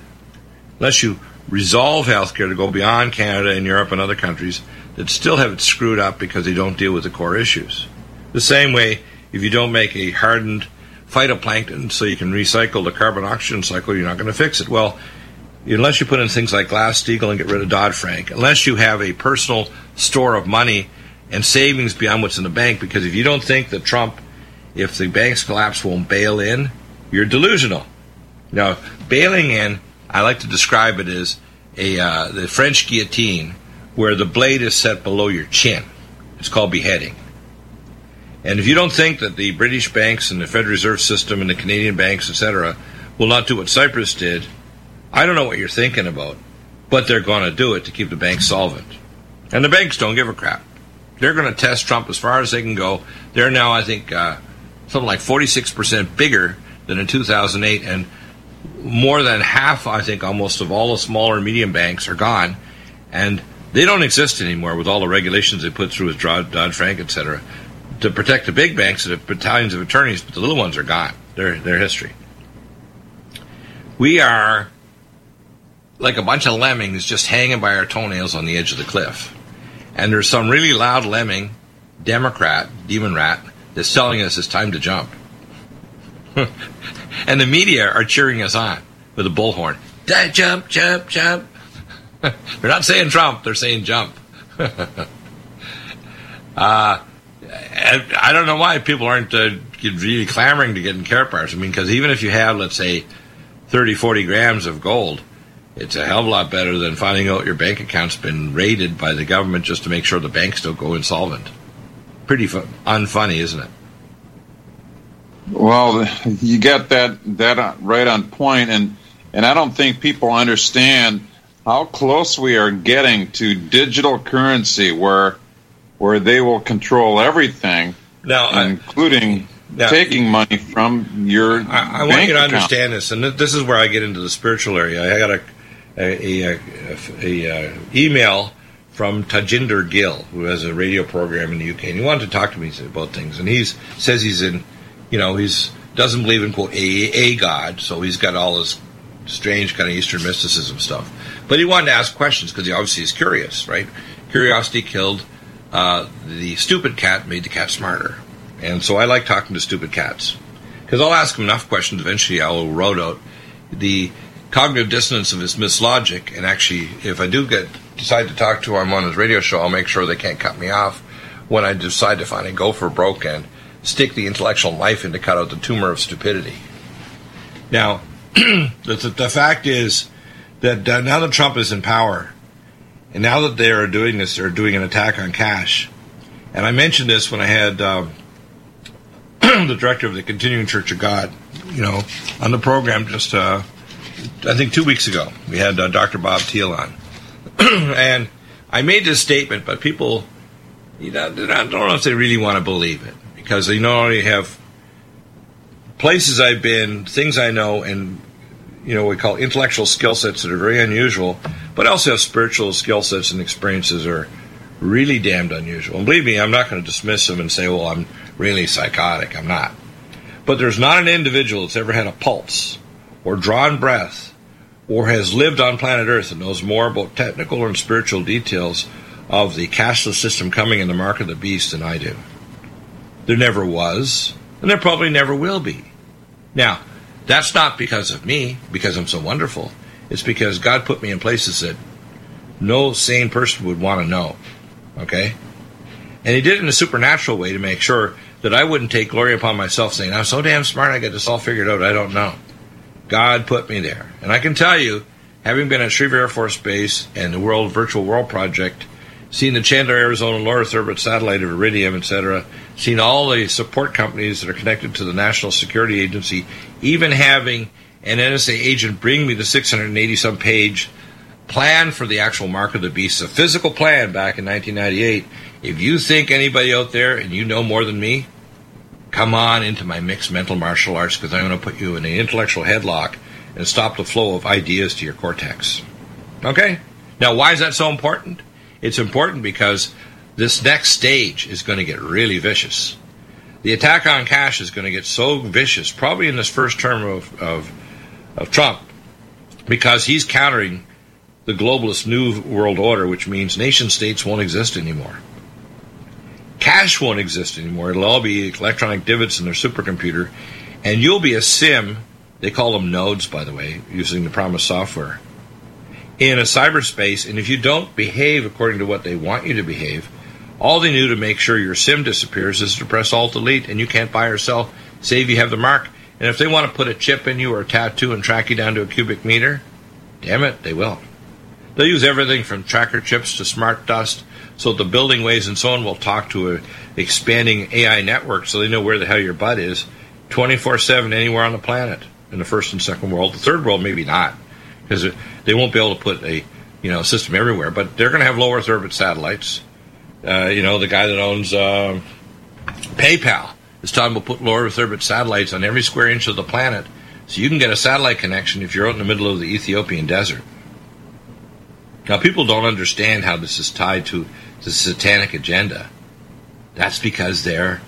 Unless you resolve healthcare to go beyond Canada and Europe and other countries that still have it screwed up because they don't deal with the core issues. The same way, if you don't make a hardened phytoplankton so you can recycle the carbon oxygen cycle, you're not going to fix it. Well, unless you put in things like Glass Steagall and get rid of Dodd Frank, unless you have a personal store of money and savings beyond what's in the bank, because if you don't think that Trump, if the banks collapse, won't bail in, you're delusional. Now, bailing in, I like to describe it as a uh, the French guillotine, where the blade is set below your chin. It's called beheading. And if you don't think that the British banks and the Federal Reserve System and the Canadian banks, etc., will not do what Cyprus did, I don't know what you're thinking about. But they're going to do it to keep the banks solvent. And the banks don't give a crap. They're going to test Trump as far as they can go. They're now, I think, uh, something like 46% bigger than in 2008. And more than half, I think, almost of all the smaller and medium banks are gone. And they don't exist anymore with all the regulations they put through with Dodd Frank, etc to protect the big banks that have battalions of attorneys, but the little ones are gone. They're, they're history. We are like a bunch of lemmings just hanging by our toenails on the edge of the cliff. And there's some really loud lemming, Democrat, demon rat, that's telling us it's time to jump. and the media are cheering us on with a bullhorn. Jump, jump, jump. they're not saying Trump, they're saying jump. uh, I don't know why people aren't uh, really clamoring to get in Karatbars. I mean, because even if you have, let's say, 30, 40 grams of gold, it's a hell of a lot better than finding out your bank account's been raided by the government just to make sure the banks don't go insolvent. Pretty fun, unfunny, isn't it? Well, you got that that uh, right on point, and and I don't think people understand how close we are getting to digital currency, where where they will control everything, now, including now, taking money from your. I, I want you to account. understand this, and this is where I get into the spiritual area. I got a a, a, a, a uh, email from Tajinder Gill, who has a radio program in the UK, and he wanted to talk to me about things. And he says he's in, you know, he's doesn't believe in quote a, a god, so he's got all this strange kind of Eastern mysticism stuff. But he wanted to ask questions because he obviously is curious, right? Curiosity killed uh, the stupid cat made the cat smarter. And so I like talking to stupid cats. Because I'll ask them enough questions, eventually I will road out the cognitive dissonance of his mislogic. And actually, if I do get decide to talk to him on his radio show, I'll make sure they can't cut me off when I decide to finally go for broke and stick the intellectual knife in to cut out the tumor of stupidity. Now, the, the, fact is that uh, now that Trump is in power, and now that they are doing this, they're doing an attack on cash. And I mentioned this when I had um, the director of the Continuing Church of God, you know, on the program just, uh, I think, two weeks ago. We had uh, Dr. Bob Thiel on. and I made this statement, but people, you know, I don't know if they really want to believe it because they not only have places I've been, things I know, and you know, we call intellectual skill sets that are very unusual, but also have spiritual skill sets and experiences that are really damned unusual. And believe me, I'm not going to dismiss them and say, well, I'm really psychotic. I'm not. But there's not an individual that's ever had a pulse or drawn breath or has lived on planet Earth and knows more about technical and spiritual details of the cashless system coming in the mark of the beast than I do. There never was, and there probably never will be. Now, that's not because of me, because I'm so wonderful. It's because God put me in places that no sane person would want to know. Okay? And He did it in a supernatural way to make sure that I wouldn't take glory upon myself saying, I'm so damn smart, I got this all figured out, I don't know. God put me there. And I can tell you, having been at Schriever Air Force Base and the World Virtual World Project, seen the Chandler, Arizona Earth Orbit satellite of Iridium, etc., seen all the support companies that are connected to the National Security Agency, even having an NSA agent bring me the 680 some page plan for the actual mark of the beast, a physical plan back in 1998. If you think anybody out there and you know more than me, come on into my mixed mental martial arts because I'm going to put you in an intellectual headlock and stop the flow of ideas to your cortex. Okay? Now, why is that so important? It's important because this next stage is going to get really vicious. The attack on cash is going to get so vicious, probably in this first term of, of, of Trump, because he's countering the globalist new world order, which means nation states won't exist anymore. Cash won't exist anymore. It'll all be electronic divots in their supercomputer, and you'll be a sim. They call them nodes, by the way, using the PROMIS software in a cyberspace, and if you don't behave according to what they want you to behave, all they do to make sure your SIM disappears is to press Alt Delete, and you can't buy or sell, save you have the mark. And if they want to put a chip in you or a tattoo and track you down to a cubic meter, damn it, they will. They'll use everything from tracker chips to smart dust, so the building ways and so on will talk to a expanding AI network, so they know where the hell your butt is, 24/7 anywhere on the planet. In the first and second world, the third world maybe not because they won't be able to put a you know system everywhere. But they're going to have low Earth orbit satellites. Uh, you know, the guy that owns uh, PayPal is talking about put low Earth orbit satellites on every square inch of the planet, so you can get a satellite connection if you're out in the middle of the Ethiopian desert. Now, people don't understand how this is tied to the satanic agenda. That's because they're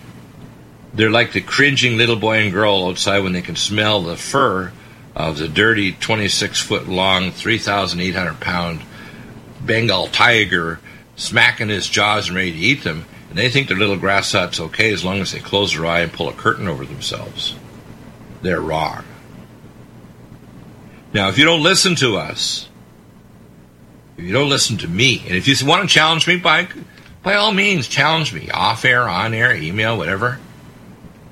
they're like the cringing little boy and girl outside when they can smell the fur of the dirty 26 foot long, 3,800 pound Bengal tiger smacking his jaws and ready to eat them. And they think their little grass hut's okay as long as they close their eye and pull a curtain over themselves. They're wrong. Now, if you don't listen to us, if you don't listen to me, and if you want to challenge me, by, by all means, challenge me. Off air, on air, email, whatever.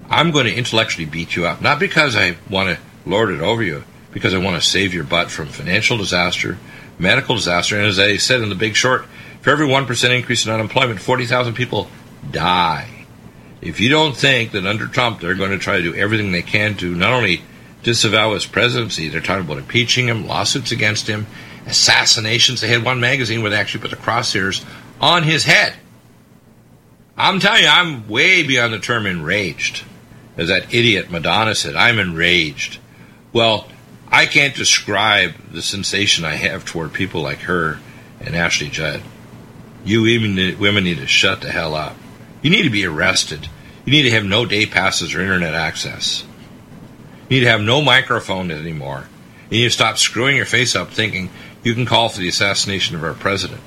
I'm going to intellectually beat you up. Not because I want to lord it over you because I want to save your butt from financial disaster, medical disaster, and as I said in the big short, for every 1% increase in unemployment, 40,000 people die. If you don't think that under Trump they're going to try to do everything they can to not only disavow his presidency, they're talking about impeaching him, lawsuits against him, assassinations. They had one magazine where they actually put the crosshairs on his head. I'm telling you, I'm way beyond the term enraged. As that idiot Madonna said, I'm enraged. Well, I can't describe the sensation I have toward people like her and Ashley Judd. You women, women need to shut the hell up. You need to be arrested. You need to have no day passes or internet access. You need to have no microphone anymore. You need to stop screwing your face up thinking you can call for the assassination of our president.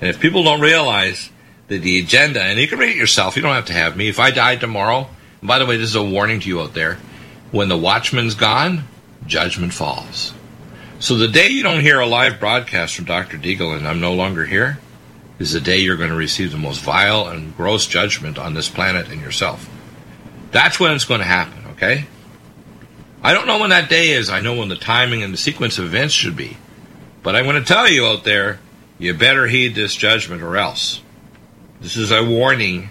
And if people don't realize that the agenda, and you can read it yourself, you don't have to have me. If I died tomorrow, and by the way, this is a warning to you out there when the watchman's gone, judgment falls. So the day you don't hear a live broadcast from Dr. Deagle and I'm no longer here is the day you're going to receive the most vile and gross judgment on this planet and yourself. That's when it's going to happen, okay? I don't know when that day is. I know when the timing and the sequence of events should be. But I'm going to tell you out there, you better heed this judgment or else. This is a warning,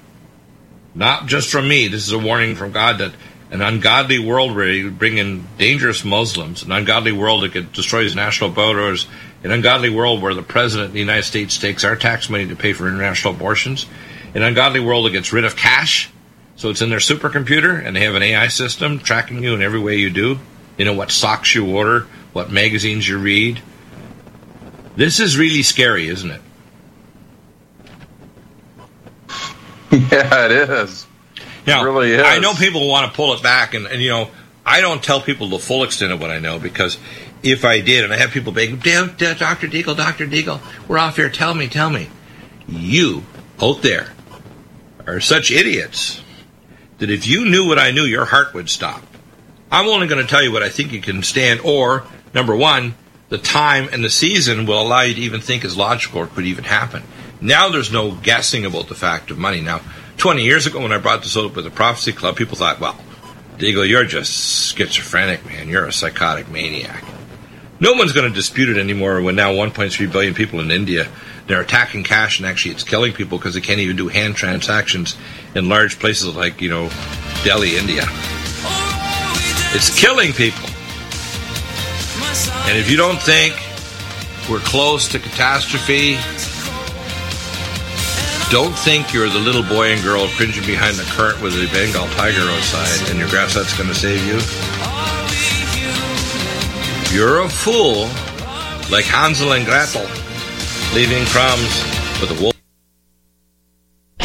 not just from me. This is a warning from God that an ungodly world where you bring in dangerous Muslims, an ungodly world that could destroy his national borders, an ungodly world where the president of the United States takes our tax money to pay for international abortions, an ungodly world that gets rid of cash, so it's in their supercomputer and they have an AI system tracking you in every way you do. You know what socks you order, what magazines you read. This is really scary, isn't it? Yeah, it is. Now, really is. I know people want to pull it back, and, and you know, I, I don't tell people the full extent of what I know because if I did, and I have people begging, "Damn, Dr. Deagle, Dr. Deagle, we're off here, tell me, tell me. You out there are such idiots that if you knew what I knew, your heart would stop. I'm only going to tell you what I think you can stand, or number one, the time and the season will allow you to even think is logical or could even happen. Now there's no guessing about the fact of money. Now, 20 years ago when I brought this up with the Prophecy Club, people thought, well, Deagle, you're just schizophrenic, man. You're a psychotic maniac. No one's going to dispute it anymore when now 1.3 billion people in India they're attacking cash and actually it's killing people because they can't even do hand transactions in large places like you know Delhi, India. It's killing people. And if you don't think we're close to catastrophe, don't think you're the little boy and girl cringing behind the current with a Bengal tiger outside and your grass that's going to save you. You're a fool like Hansel and Gretel leaving crumbs for the wolf.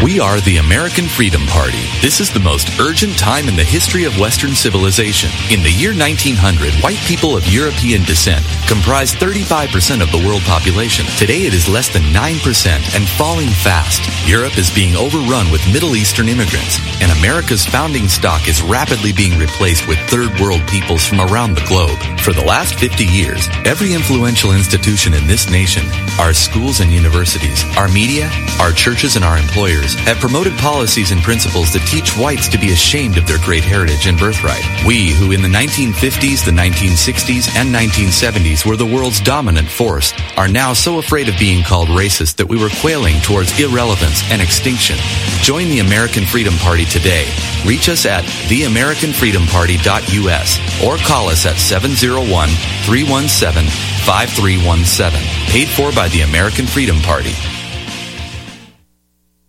We are the American Freedom Party. This is the most urgent time in the history of Western civilization. In the year 1900, white people of European descent comprised 35% of the world population. Today it is less than 9% and falling fast. Europe is being overrun with Middle Eastern immigrants, and America's founding stock is rapidly being replaced with third world peoples from around the globe. For the last 50 years, every influential institution in this nation, our schools and universities, our media, our churches and our employers, have promoted policies and principles that teach whites to be ashamed of their great heritage and birthright. We, who in the 1950s, the 1960s, and 1970s were the world's dominant force, are now so afraid of being called racist that we were quailing towards irrelevance and extinction. Join the American Freedom Party today. Reach us at theamericanfreedomparty.us or call us at 701 317 5317. Paid for by the American Freedom Party.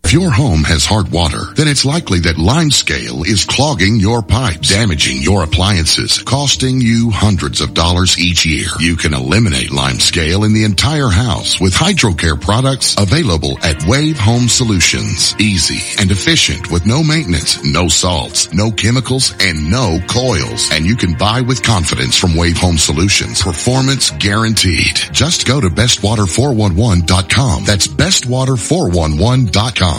If your home has hard water, then it's likely that limescale is clogging your pipes, damaging your appliances, costing you hundreds of dollars each year. You can eliminate limescale in the entire house with hydrocare products available at Wave Home Solutions. Easy and efficient with no maintenance, no salts, no chemicals, and no coils. And you can buy with confidence from Wave Home Solutions. Performance guaranteed. Just go to bestwater411.com. That's bestwater411.com.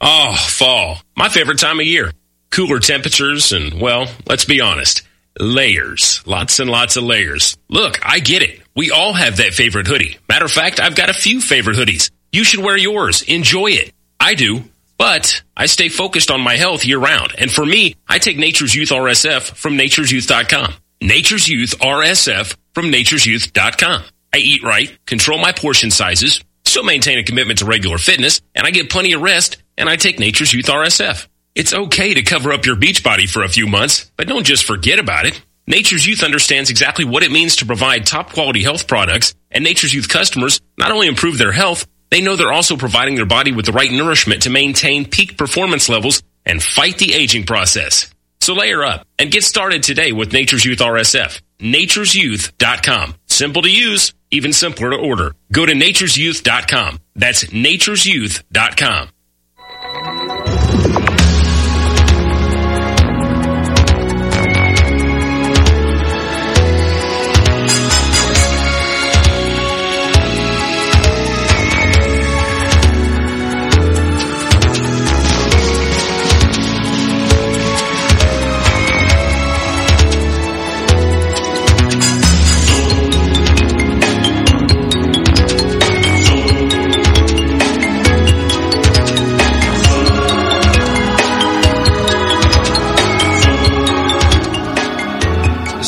Oh, fall. My favorite time of year. Cooler temperatures and, well, let's be honest, layers. Lots and lots of layers. Look, I get it. We all have that favorite hoodie. Matter of fact, I've got a few favorite hoodies. You should wear yours. Enjoy it. I do. But I stay focused on my health year round. And for me, I take Nature's Youth RSF from nature'syouth.com. Nature's Youth RSF from nature'syouth.com. I eat right, control my portion sizes, still maintain a commitment to regular fitness, and I get plenty of rest and I take Nature's Youth RSF. It's okay to cover up your beach body for a few months, but don't just forget about it. Nature's Youth understands exactly what it means to provide top quality health products, and Nature's Youth customers not only improve their health, they know they're also providing their body with the right nourishment to maintain peak performance levels and fight the aging process. So layer up and get started today with Nature's Youth RSF. Nature'sYouth.com. Simple to use, even simpler to order. Go to nature'syouth.com. That's nature'syouth.com.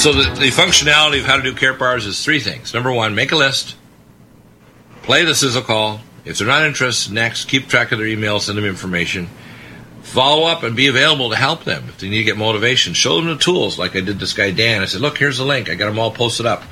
So the, the functionality of how to do Karatbars is three things. Number one, make a list, play the sizzle call. If they're not interested, next, keep track of their emails, send them information. follow up and be available to help them if they need to get motivation. Show them the tools, like I did this guy Dan. I said, look, here's the link. I got them all posted up.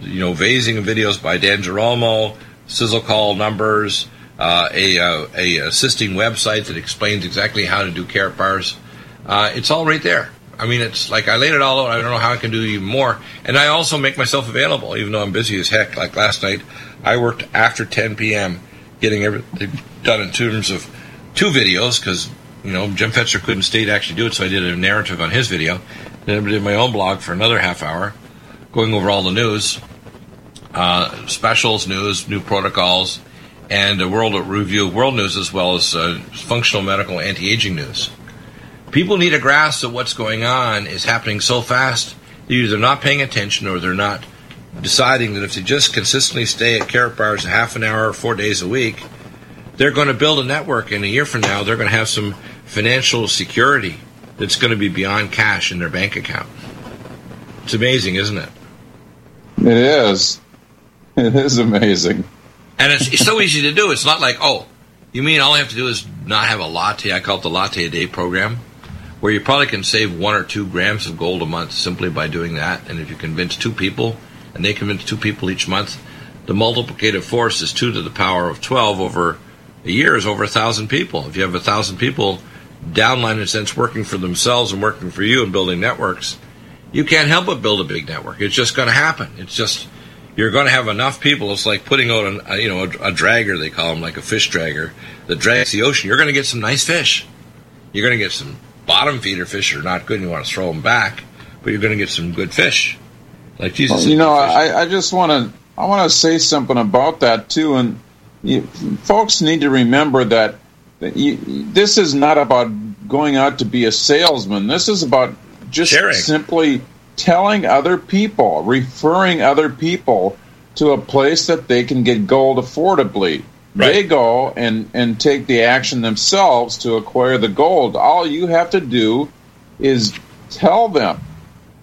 You know, vasing videos by Dan Girolamo, sizzle call numbers, uh, a, uh, a assisting website that explains exactly how to do Karatbars. Uh, it's all right there. I mean, it's like I laid it all out. I don't know how I can do even more. And I also make myself available, even though I'm busy as heck. Like last night, I worked after 10 p.m. getting everything done in terms of two videos because you know Jim Fetzer couldn't stay to actually do it, so I did a narrative on his video. Then I did my own blog for another half hour, going over all the news, uh, specials, news, new protocols, and a world review of world news as well as uh, functional medical anti-aging news. People need a grasp of what's going on is happening so fast. They're either not paying attention or they're not deciding that if they just consistently stay at Karatbars a half an hour, or four days a week, they're going to build a network. And a year from now, they're going to have some financial security that's going to be beyond cash in their bank account. It's amazing, isn't it? It is. It is amazing. And it's, it's so easy to do. It's not like, oh, you mean all I have to do is not have a latte? I call it the latte a day program, where you probably can save one or two grams of gold a month simply by doing that. And if you convince two people, and they convince two people each month, the multiplicative force is two to the power of 12 over a year is over a thousand people. If you have a thousand people downline in a sense working for themselves and working for you and building networks, you can't help but build a big network. It's just going to happen. It's just you're going to have enough people. It's like putting out a, you know a, a dragger they call them like a fish dragger that drags the ocean. You're going to get some nice fish. You're going to get some bottom feeder fish are not good. and You want to throw them back, but you're going to get some good fish. Like Jesus, well, you know, I, I just want to I want to say something about that too, and you, folks need to remember that you, this is not about going out to be a salesman. This is about just Sharing. simply telling other people, referring other people to a place that they can get gold affordably. Right. They go and, and take the action themselves to acquire the gold. All you have to do is tell them.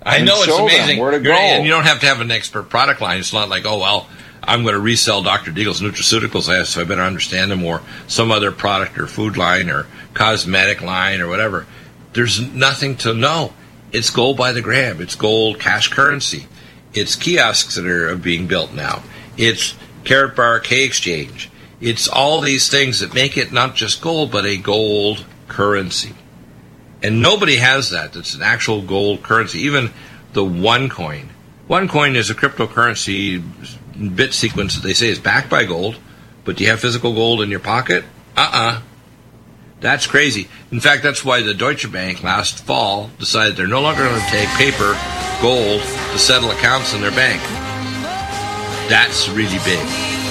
I know it's amazing. Where to You're- go. And you don't have to have an expert product line. It's not like, oh well, I'm going to resell Dr. Deagle's nutraceuticals, I- so I better understand them, or some other product or food line or cosmetic line or whatever. There's nothing to know. It's gold by the gram. It's gold cash currency. It's kiosks that are being built now. It's Karatbar K Exchange. It's all these things that make it not just gold, but a gold currency. And nobody has that. It's an actual gold currency. Even the OneCoin. One coin is a cryptocurrency bit sequence that they say is backed by gold, but do you have physical gold in your pocket? Uh uh That's crazy. In fact, that's why the Deutsche Bank last fall decided they're no longer going to take paper gold to settle accounts in their bank. That's really big.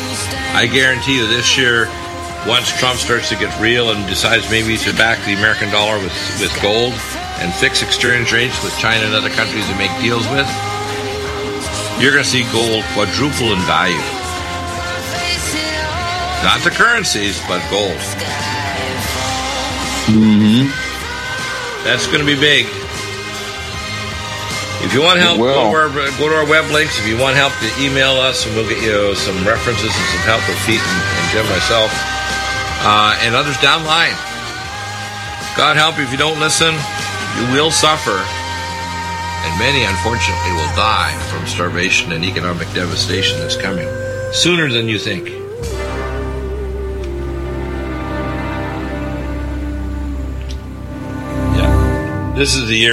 I guarantee you this year, once Trump starts to get real and decides maybe to back the American dollar with, with gold and fix exchange rates with China and other countries to make deals with, you're going to see gold quadruple in value. Not the currencies, but gold. Mm-hmm. That's going to be big. If you want help, go to, our, go to our web links. If you want help, to email us, and we'll get you some references and some help with Pete and, and Jim, myself, uh, and others down line. God help you if you don't listen, you will suffer, and many, unfortunately, will die from starvation and economic devastation that's coming sooner than you think. Yeah, this is the year.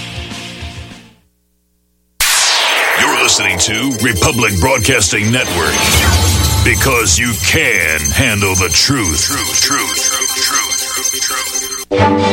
Listening to Republic Broadcasting Network because you can handle the truth. Truth, truth, truth, truth, truth, truth.